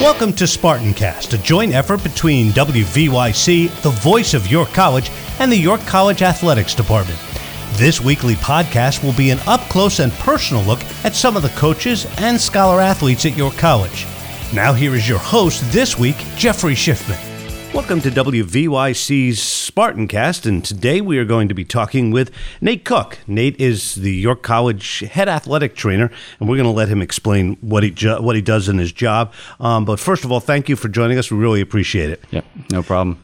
Welcome to Spartancast, a joint effort between WVYC, the voice of York College, and the York College Athletics Department. This weekly podcast will be an up close and personal look at some of the coaches and scholar athletes at York College. Now, here is your host this week, Jeffrey Schiffman. Welcome to WVYC's Spartancast, and today we are going to be talking with Nate Cook. Nate is the York College head athletic trainer, and we're going to let him explain what he jo- what he does in his job. Um, but first of all, thank you for joining us. We really appreciate it. Yep, no problem.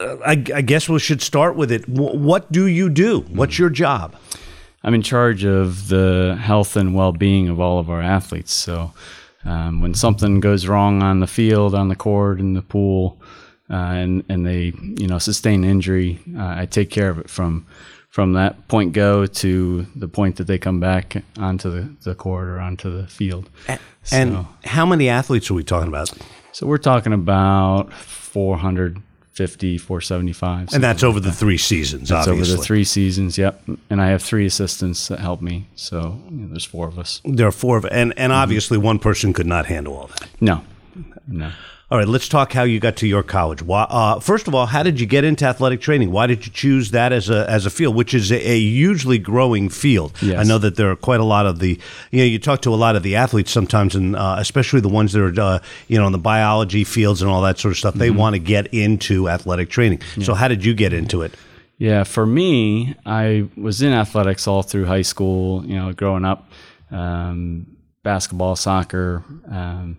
Uh, I, I, guess we should start with it. W- what do you do? What's your job? I'm in charge of the health and well being of all of our athletes. So um, when something goes wrong on the field, on the court, in the pool, uh, and and they you know sustain injury, uh, I take care of it from from that point go to the point that they come back onto the, the court or onto the field. And, so, and how many athletes are we talking about? So we're talking about 400 50, 475. And that's over the three seasons, that's obviously. over the three seasons, yep. And I have three assistants that help me. So you know, there's four of us. There are four of and, and mm-hmm. obviously one person could not handle all that. No, no. All right, let's talk how you got to York College. Why, uh, first of all, how did you get into athletic training? Why did you choose that as a as a field, which is a, a hugely growing field? Yes. I know that there are quite a lot of the, you know, you talk to a lot of the athletes sometimes, and uh, especially the ones that are, uh, you know, in the biology fields and all that sort of stuff. They mm-hmm. want to get into athletic training. Yeah. So, how did you get into it? Yeah, for me, I was in athletics all through high school. You know, growing up, um, basketball, soccer. Um,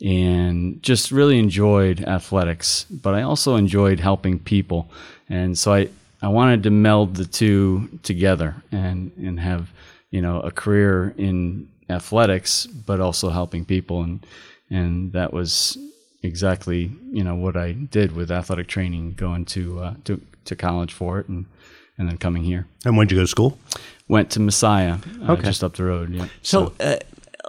and just really enjoyed athletics, but I also enjoyed helping people. And so I, I wanted to meld the two together and, and have, you know, a career in athletics, but also helping people. And, and that was exactly, you know, what I did with athletic training, going to, uh, to, to college for it and, and then coming here. And when did you go to school? Went to Messiah, uh, okay. just up the road. Yeah. So, so. Uh,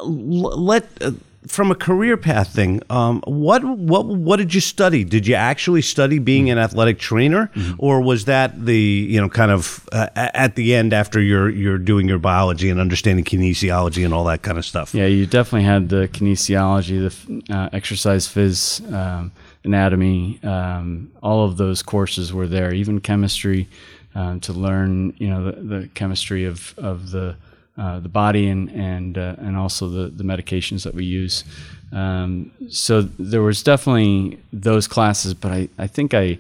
let uh, from a career path thing, um, what what what did you study? Did you actually study being an athletic trainer, mm-hmm. or was that the you know kind of uh, at the end after you're you're doing your biology and understanding kinesiology and all that kind of stuff? Yeah, you definitely had the kinesiology, the uh, exercise phys, um, anatomy, um, all of those courses were there. Even chemistry um, to learn you know the, the chemistry of of the uh, the body and and uh, and also the the medications that we use. Um, so there was definitely those classes, but I, I think I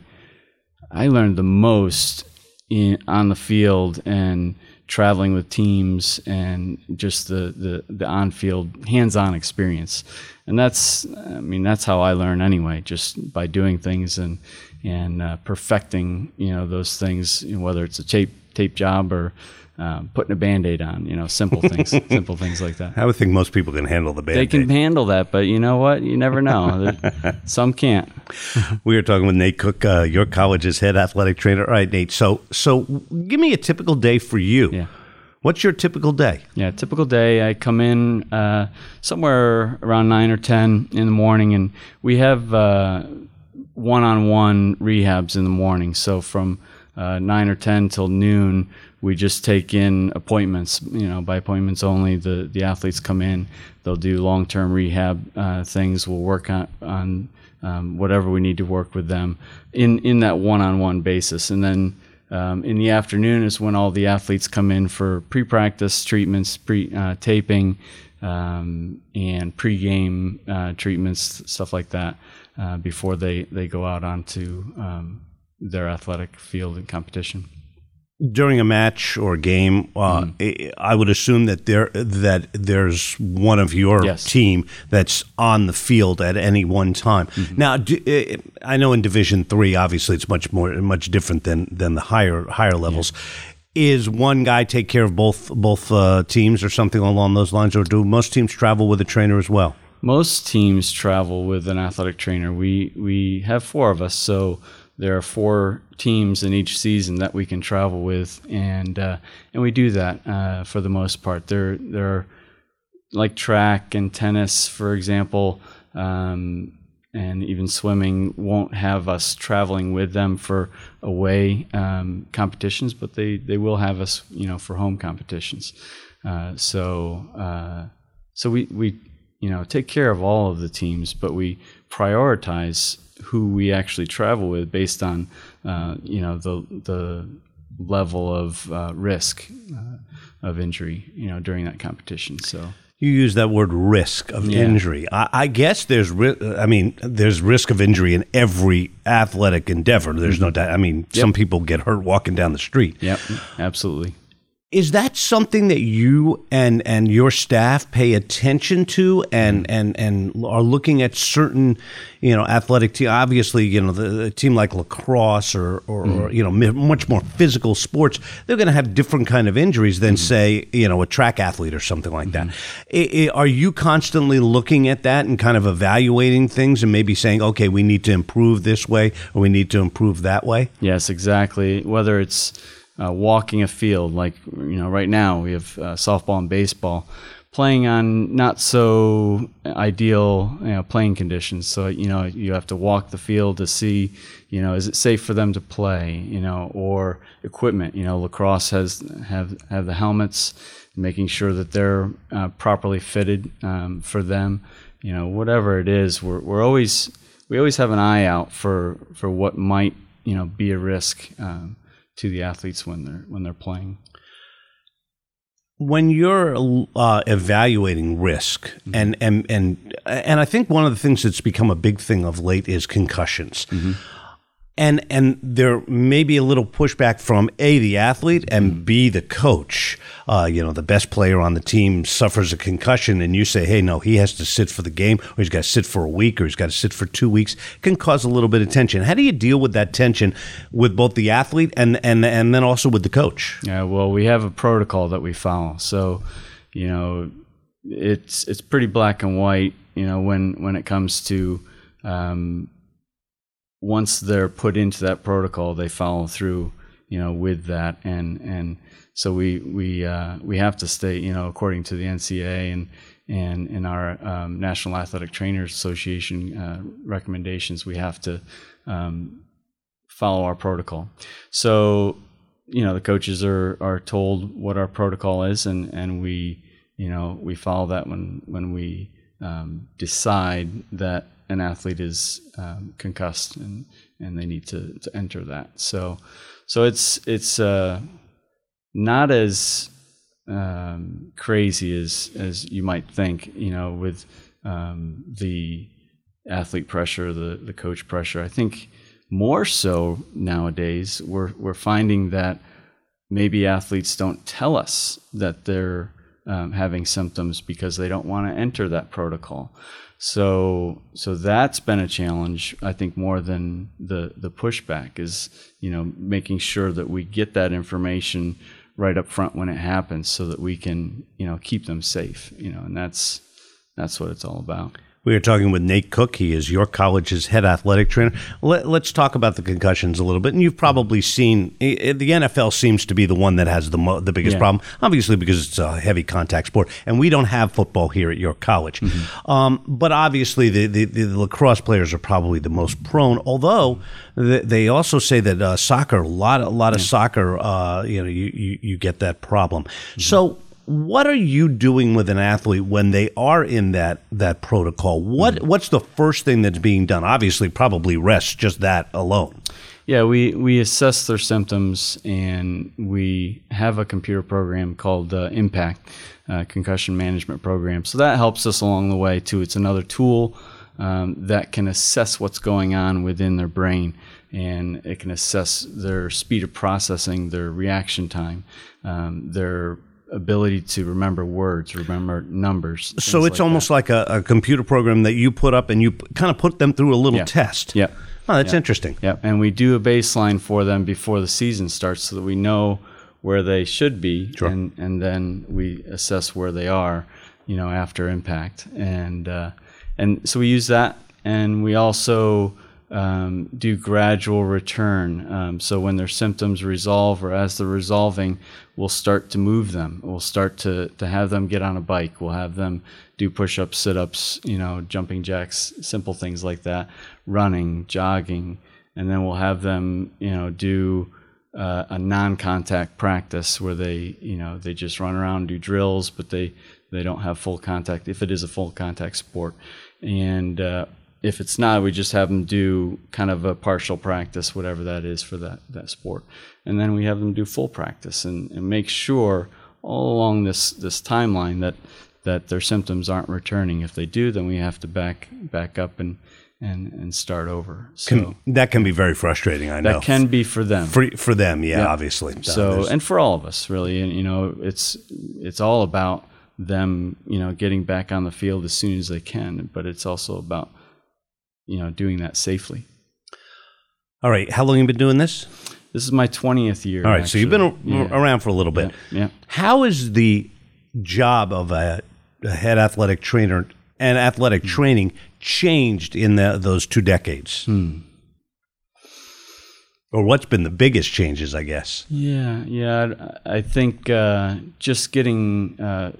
I learned the most in on the field and traveling with teams and just the the, the on field hands on experience. And that's I mean that's how I learn anyway, just by doing things and and uh, perfecting you know those things, you know, whether it's a tape tape job or um, putting a band-aid on you know simple things simple things like that. I would think most people can handle the band-aid they can handle that but you know what? You never know. Some can't. We are talking with nate cook uh, York College's head athletic trainer. All right nate so so give me a typical day for you. Yeah. What's your typical day? Yeah, typical day. I come in uh, somewhere around nine or ten in the morning, and we have uh, one-on-one rehabs in the morning. So from uh, nine or ten till noon, we just take in appointments. You know, by appointments only. The the athletes come in. They'll do long term rehab uh, things. We'll work on on um, whatever we need to work with them in in that one on one basis, and then. Um, in the afternoon is when all the athletes come in for pre-practice treatments, pre uh, taping, um, and pre-game uh, treatments, stuff like that, uh, before they, they go out onto um, their athletic field and competition during a match or a game, uh, mm. I would assume that there that there's one of your yes. team that's on the field at any one time. Mm-hmm. Now, do, I know in Division Three, obviously, it's much more much different than than the higher higher levels. Yeah. Is one guy take care of both both uh, teams or something along those lines, or do most teams travel with a trainer as well? Most teams travel with an athletic trainer. We we have four of us, so there are four teams in each season that we can travel with, and uh, and we do that uh, for the most part. There there are like track and tennis, for example, um, and even swimming won't have us traveling with them for away um, competitions, but they they will have us, you know, for home competitions. Uh, so uh, so we we you know take care of all of the teams, but we prioritize who we actually travel with based on uh, you know the the level of uh, risk uh, of injury you know during that competition. So you use that word risk of Yeah. injury. I, I guess there's, ri- I mean, there's risk of injury in every athletic endeavor. There's no doubt. I mean, some people get hurt walking down the street. yep, absolutely. Is that something that you and and your staff pay attention to and mm. and and are looking at certain, you know, athletic team? Obviously, you know, the, the team like lacrosse or or, mm. or you know, much more physical sports, they're going to have different kind of injuries than mm. say, you know, a track athlete or something like that. Mm-hmm. I- I- are you constantly looking at that and kind of evaluating things and maybe saying, okay, we need to improve this way or we need to improve that way? Yes, exactly. Whether it's uh, walking a field, like you know, right now we have uh, softball and baseball, playing on not so ideal you know, playing conditions. So you know, you have to walk the field to see, you know, is it safe for them to play? You know, or equipment. You know, lacrosse has have have the helmets, making sure that they're uh, properly fitted um, for them. You know, whatever it is, we're we're always we always have an eye out for for what might you know be a risk um, to the athletes when they're when they're playing. when you're uh, evaluating risk and, and and and I think one of the things that's become a big thing of late is concussions. And and there may be a little pushback from a the athlete and b the coach. Uh, you know, the best player on the team suffers a concussion, and you say, "Hey, no, he has to sit for the game, or he's got to sit for a week, or he's got to sit for two weeks." Can cause a little bit of tension. How do you deal with that tension with both the athlete and and and then also with the coach? Yeah, well, we have a protocol that we follow. So, you know, it's it's pretty black and white. You know, when when it comes to um, once they're put into that protocol, they follow through. You know, with that, and and so we we uh, we have to stay. You know, according to the NCAA and and in our um, National Athletic Trainers Association uh, recommendations, we have to um, follow our protocol. So, you know, the coaches are are told what our protocol is, and and we, you know, we follow that when when we um, decide that an athlete is um, concussed and and they need to to enter that. So, so it's it's uh, not as um, crazy as as you might think. You know, with um, the athlete pressure, the the coach pressure. I think more so nowadays we're we're finding that maybe athletes don't tell us that they're um, having symptoms because they don't want to enter that protocol. So so that's been a challenge. I think more than the the pushback is you know making sure that we get that information right up front when it happens so that we can you know keep them safe. You know, and that's that's what it's all about. We are talking with Nate Cook. He is York College's head athletic trainer. Let, us talk about the concussions a little bit. And you've probably seen the NFL seems to be the one that has the mo- the biggest Yeah. problem, obviously because it's a heavy contact sport, and we don't have football here at your college. Um, but obviously, the, the, the lacrosse players are probably the most prone. Although th- they also say that uh, soccer, a lot a lot of soccer, uh, you know, you, you you get that problem. So what are you doing with an athlete when they are in that that protocol? What what's the first thing that's being done? Obviously, probably rest, just that alone. Yeah, we, we assess their symptoms and we have a computer program called uh, Impact, uh, concussion management program. So that helps us along the way too. It's another tool um, that can assess what's going on within their brain and it can assess their speed of processing, their reaction time, um, their ability to remember words, remember numbers. So it's like almost like a, a computer program that you put up and you kind of put them through a little Yeah. test. Yeah. Oh, that's interesting. Yeah. and we do a baseline for them before the season starts so that we know where they should be, and and then we assess where they are, you know, after impact, and uh, and so we use that, and we also um, do gradual return. Um, so when their symptoms resolve, or as they're resolving, we'll start to move them. We'll start to to have them get on a bike. We'll have them do push-ups, sit-ups, you know, jumping jacks, simple things like that, running, jogging, and then we'll have them, you know, do uh, a non-contact practice where they, you know, they just run around, do drills, but they they don't have full contact if it is a full contact sport, and uh, if it's not, we just have them do kind of a partial practice, whatever that is for that that sport, and then we have them do full practice and, and make sure all along this this timeline that that their symptoms aren't returning. If they do, then we have to back back up and and and start over. So Can, that can be very frustrating. I know that can be for them. for for them. Yeah, Yeah. obviously. so There's- and for all of us really and you know it's it's all about them you know getting back on the field as soon as they can but it's also about you know doing that safely all right, how long have you been doing this? this is my 20th year All right, so you've been a- Yeah. around for a little bit. yeah How is the job of a, a head athletic trainer and athletic training changed in the, those two decades? Or what's been the biggest changes, I guess? Yeah, yeah. I I think uh, just getting uh,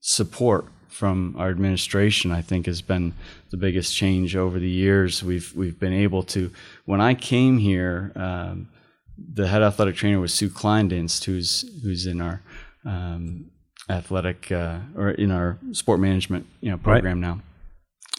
support from our administration, I think, has been the biggest change over the years. We've we've been able to. When I came here, um, the head athletic trainer was Sue Kleindienst, who's who's in our um, athletic uh, or in our sport management you know program now.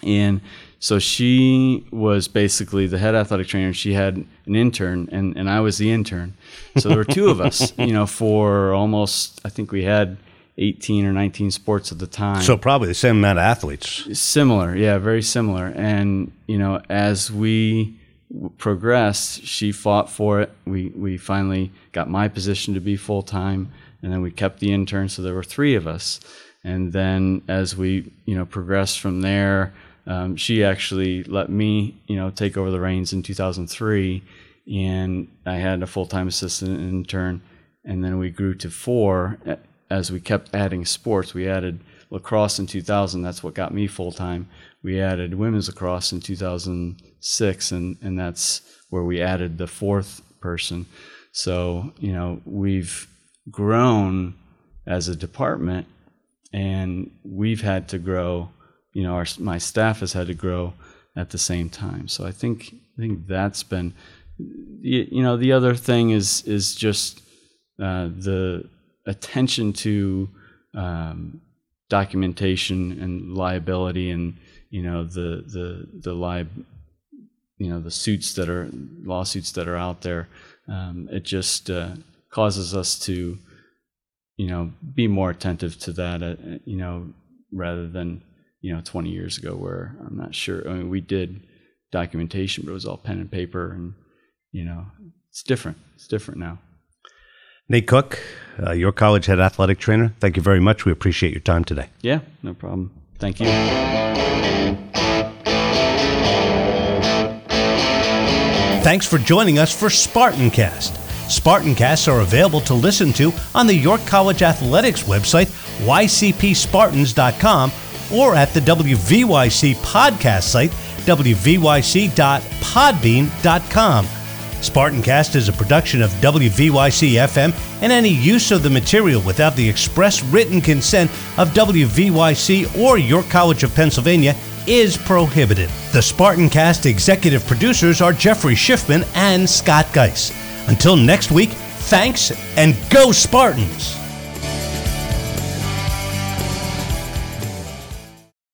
And so she was basically the head athletic trainer. She had an intern, and, and I was the intern. So there were two of us, you know, for almost, I think we had 18 or 19 sports at the time. So probably the same amount of athletes. Similar, yeah, very similar. And you know, as we w- progressed, she fought for it. We we finally got my position to be full time, and then we kept the intern. So there were three of us. And then as we you know progressed from there, um, she actually let me you know take over the reins in 2003, and I had a full time assistant and intern, and then we grew to four a- as we kept adding sports. We added lacrosse in 2000. That's what got me full time. We added women's lacrosse in 2006, and and that's where we added the fourth person. So you know we've grown as a department, and we've had to grow. You know, our my staff has had to grow at the same time. So I think I think that's been you, you know the other thing is is just uh, the attention to um, documentation and liability and you know the the the lib you know the suits that are lawsuits that are out there um, it just uh, causes us to you know be more attentive to that uh, you know rather than you know 20 years ago where i'm not sure i mean we did documentation but it was all pen and paper and you know it's different it's different now. Nate Cook, uh, York College head athletic trainer, thank you very much. We appreciate your time today. yeah no problem thank you Thanks for joining us for Spartancast. Spartancasts are available to listen to on the York College Athletics website, ycpspartans.com, or at the WVYC podcast site, wvyc.podbean.com. Spartancast is a production of WVYC FM, and any use of the material without the express written consent of WVYC or York College of Pennsylvania is prohibited. The Spartancast executive producers are Jeffrey Schiffman and Scott Geis. Until next week, thanks and go Spartans!